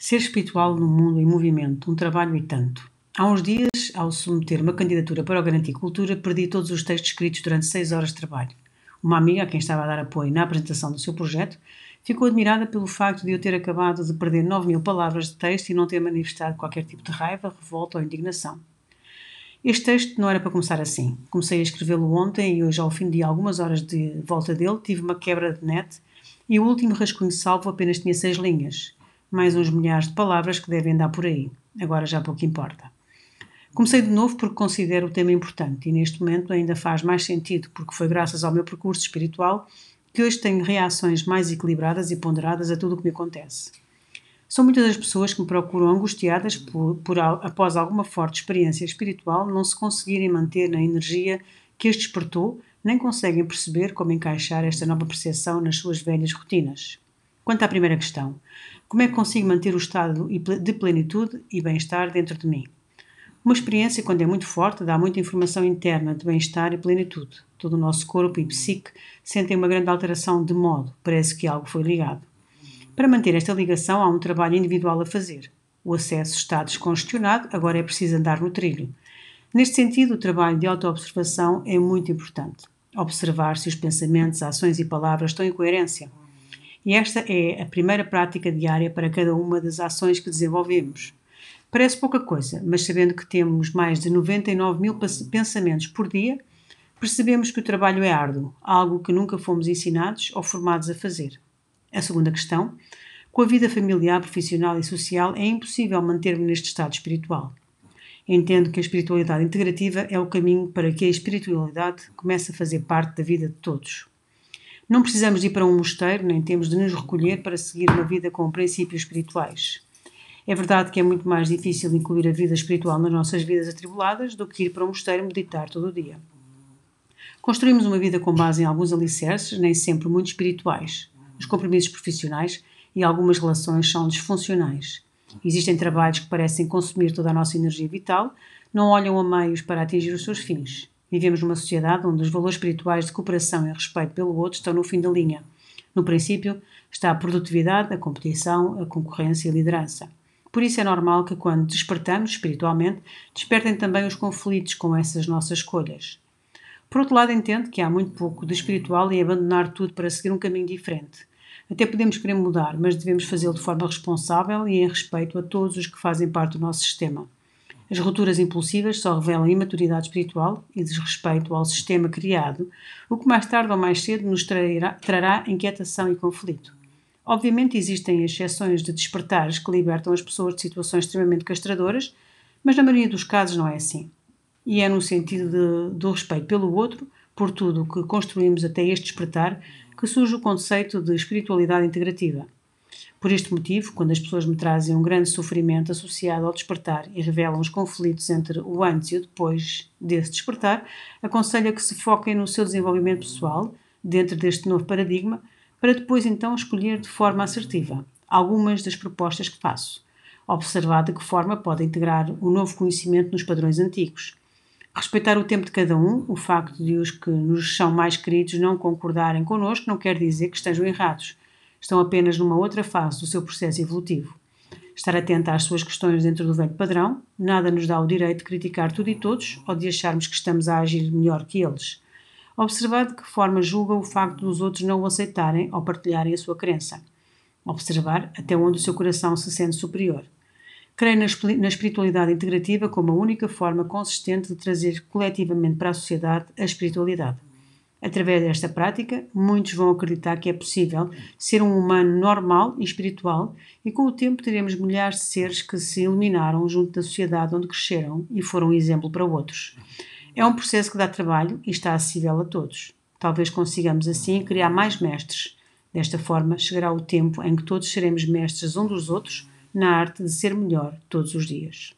Ser espiritual no mundo em movimento, um trabalho e tanto. Há uns dias, ao submeter uma candidatura para o Garantia Cultura, perdi todos os textos escritos durante seis horas de trabalho. Uma amiga, a quem estava a dar apoio na apresentação do seu projeto, ficou admirada pelo facto de eu ter acabado de perder 9 mil palavras de texto e não ter manifestado qualquer tipo de raiva, revolta ou indignação. Este texto não era para começar assim. Comecei a escrevê-lo ontem e hoje, ao fim de algumas horas de volta dele, tive uma quebra de net e o último rascunho salvo apenas tinha seis linhas mais uns milhares de palavras que devem andar por aí. Agora já pouco importa. Comecei de novo porque considero o tema importante e neste momento ainda faz mais sentido porque foi graças ao meu percurso espiritual que hoje tenho reações mais equilibradas e ponderadas a tudo o que me acontece. São muitas as pessoas que me procuram angustiadas por, por, após alguma forte experiência espiritual, não se conseguirem manter na energia que as despertou, nem conseguem perceber como encaixar esta nova percepção nas suas velhas rotinas. Quanto à primeira questão, como é que consigo manter o estado de plenitude e bem-estar dentro de mim? Uma experiência, quando é muito forte, dá muita informação interna de bem-estar e plenitude. Todo o nosso corpo e psique sentem uma grande alteração de modo, parece que algo foi ligado. Para manter esta ligação, há um trabalho individual a fazer. O acesso está descongestionado, agora é preciso andar no trilho. Neste sentido, o trabalho de autoobservação é muito importante. Observar se os pensamentos, ações e palavras estão em coerência e esta é a primeira prática diária para cada uma das ações que desenvolvemos. Parece pouca coisa, mas sabendo que temos mais de 99 mil pensamentos por dia, percebemos que o trabalho é árduo, algo que nunca fomos ensinados ou formados a fazer. A segunda questão: com a vida familiar, profissional e social é impossível manter-me neste estado espiritual. Entendo que a espiritualidade integrativa é o caminho para que a espiritualidade comece a fazer parte da vida de todos. Não precisamos ir para um mosteiro, nem temos de nos recolher para seguir uma vida com princípios espirituais. É verdade que é muito mais difícil incluir a vida espiritual nas nossas vidas atribuladas do que ir para um mosteiro meditar todo o dia. Construímos uma vida com base em alguns alicerces, nem sempre muito espirituais. Os compromissos profissionais e algumas relações são disfuncionais. Existem trabalhos que parecem consumir toda a nossa energia vital, não olham a meios para atingir os seus fins. Vivemos numa sociedade onde os valores espirituais de cooperação e respeito pelo outro estão no fim da linha. No princípio, está a produtividade, a competição, a concorrência e a liderança. Por isso é normal que, quando despertamos espiritualmente, despertem também os conflitos com essas nossas escolhas. Por outro lado, entendo que há muito pouco de espiritual em abandonar tudo para seguir um caminho diferente. Até podemos querer mudar, mas devemos fazê-lo de forma responsável e em respeito a todos os que fazem parte do nosso sistema. As rupturas impulsivas só revelam imaturidade espiritual e desrespeito ao sistema criado, o que mais tarde ou mais cedo nos trará, trará inquietação e conflito. Obviamente existem exceções de despertares que libertam as pessoas de situações extremamente castradoras, mas na maioria dos casos não é assim. E é no sentido de, do respeito pelo outro, por tudo o que construímos até este despertar, que surge o conceito de espiritualidade integrativa. Por este motivo, quando as pessoas me trazem um grande sofrimento associado ao despertar e revelam os conflitos entre o antes e o depois desse despertar, aconselho que se foquem no seu desenvolvimento pessoal, dentro deste novo paradigma, para depois então escolher de forma assertiva algumas das propostas que faço. Observar de que forma pode integrar o novo conhecimento nos padrões antigos. Respeitar o tempo de cada um, o facto de os que nos são mais queridos não concordarem connosco não quer dizer que estejam errados estão apenas numa outra fase do seu processo evolutivo. Estar atenta às suas questões dentro do velho padrão, nada nos dá o direito de criticar tudo e todos ou de acharmos que estamos a agir melhor que eles. Observar de que forma julga o facto dos outros não o aceitarem ou partilharem a sua crença. Observar até onde o seu coração se sente superior. Creio na espiritualidade integrativa como a única forma consistente de trazer coletivamente para a sociedade a espiritualidade. Através desta prática, muitos vão acreditar que é possível ser um humano normal e espiritual, e com o tempo teremos milhares de seres que se eliminaram junto da sociedade onde cresceram e foram um exemplo para outros. É um processo que dá trabalho e está acessível a todos. Talvez consigamos assim criar mais mestres. Desta forma, chegará o tempo em que todos seremos mestres um dos outros na arte de ser melhor todos os dias.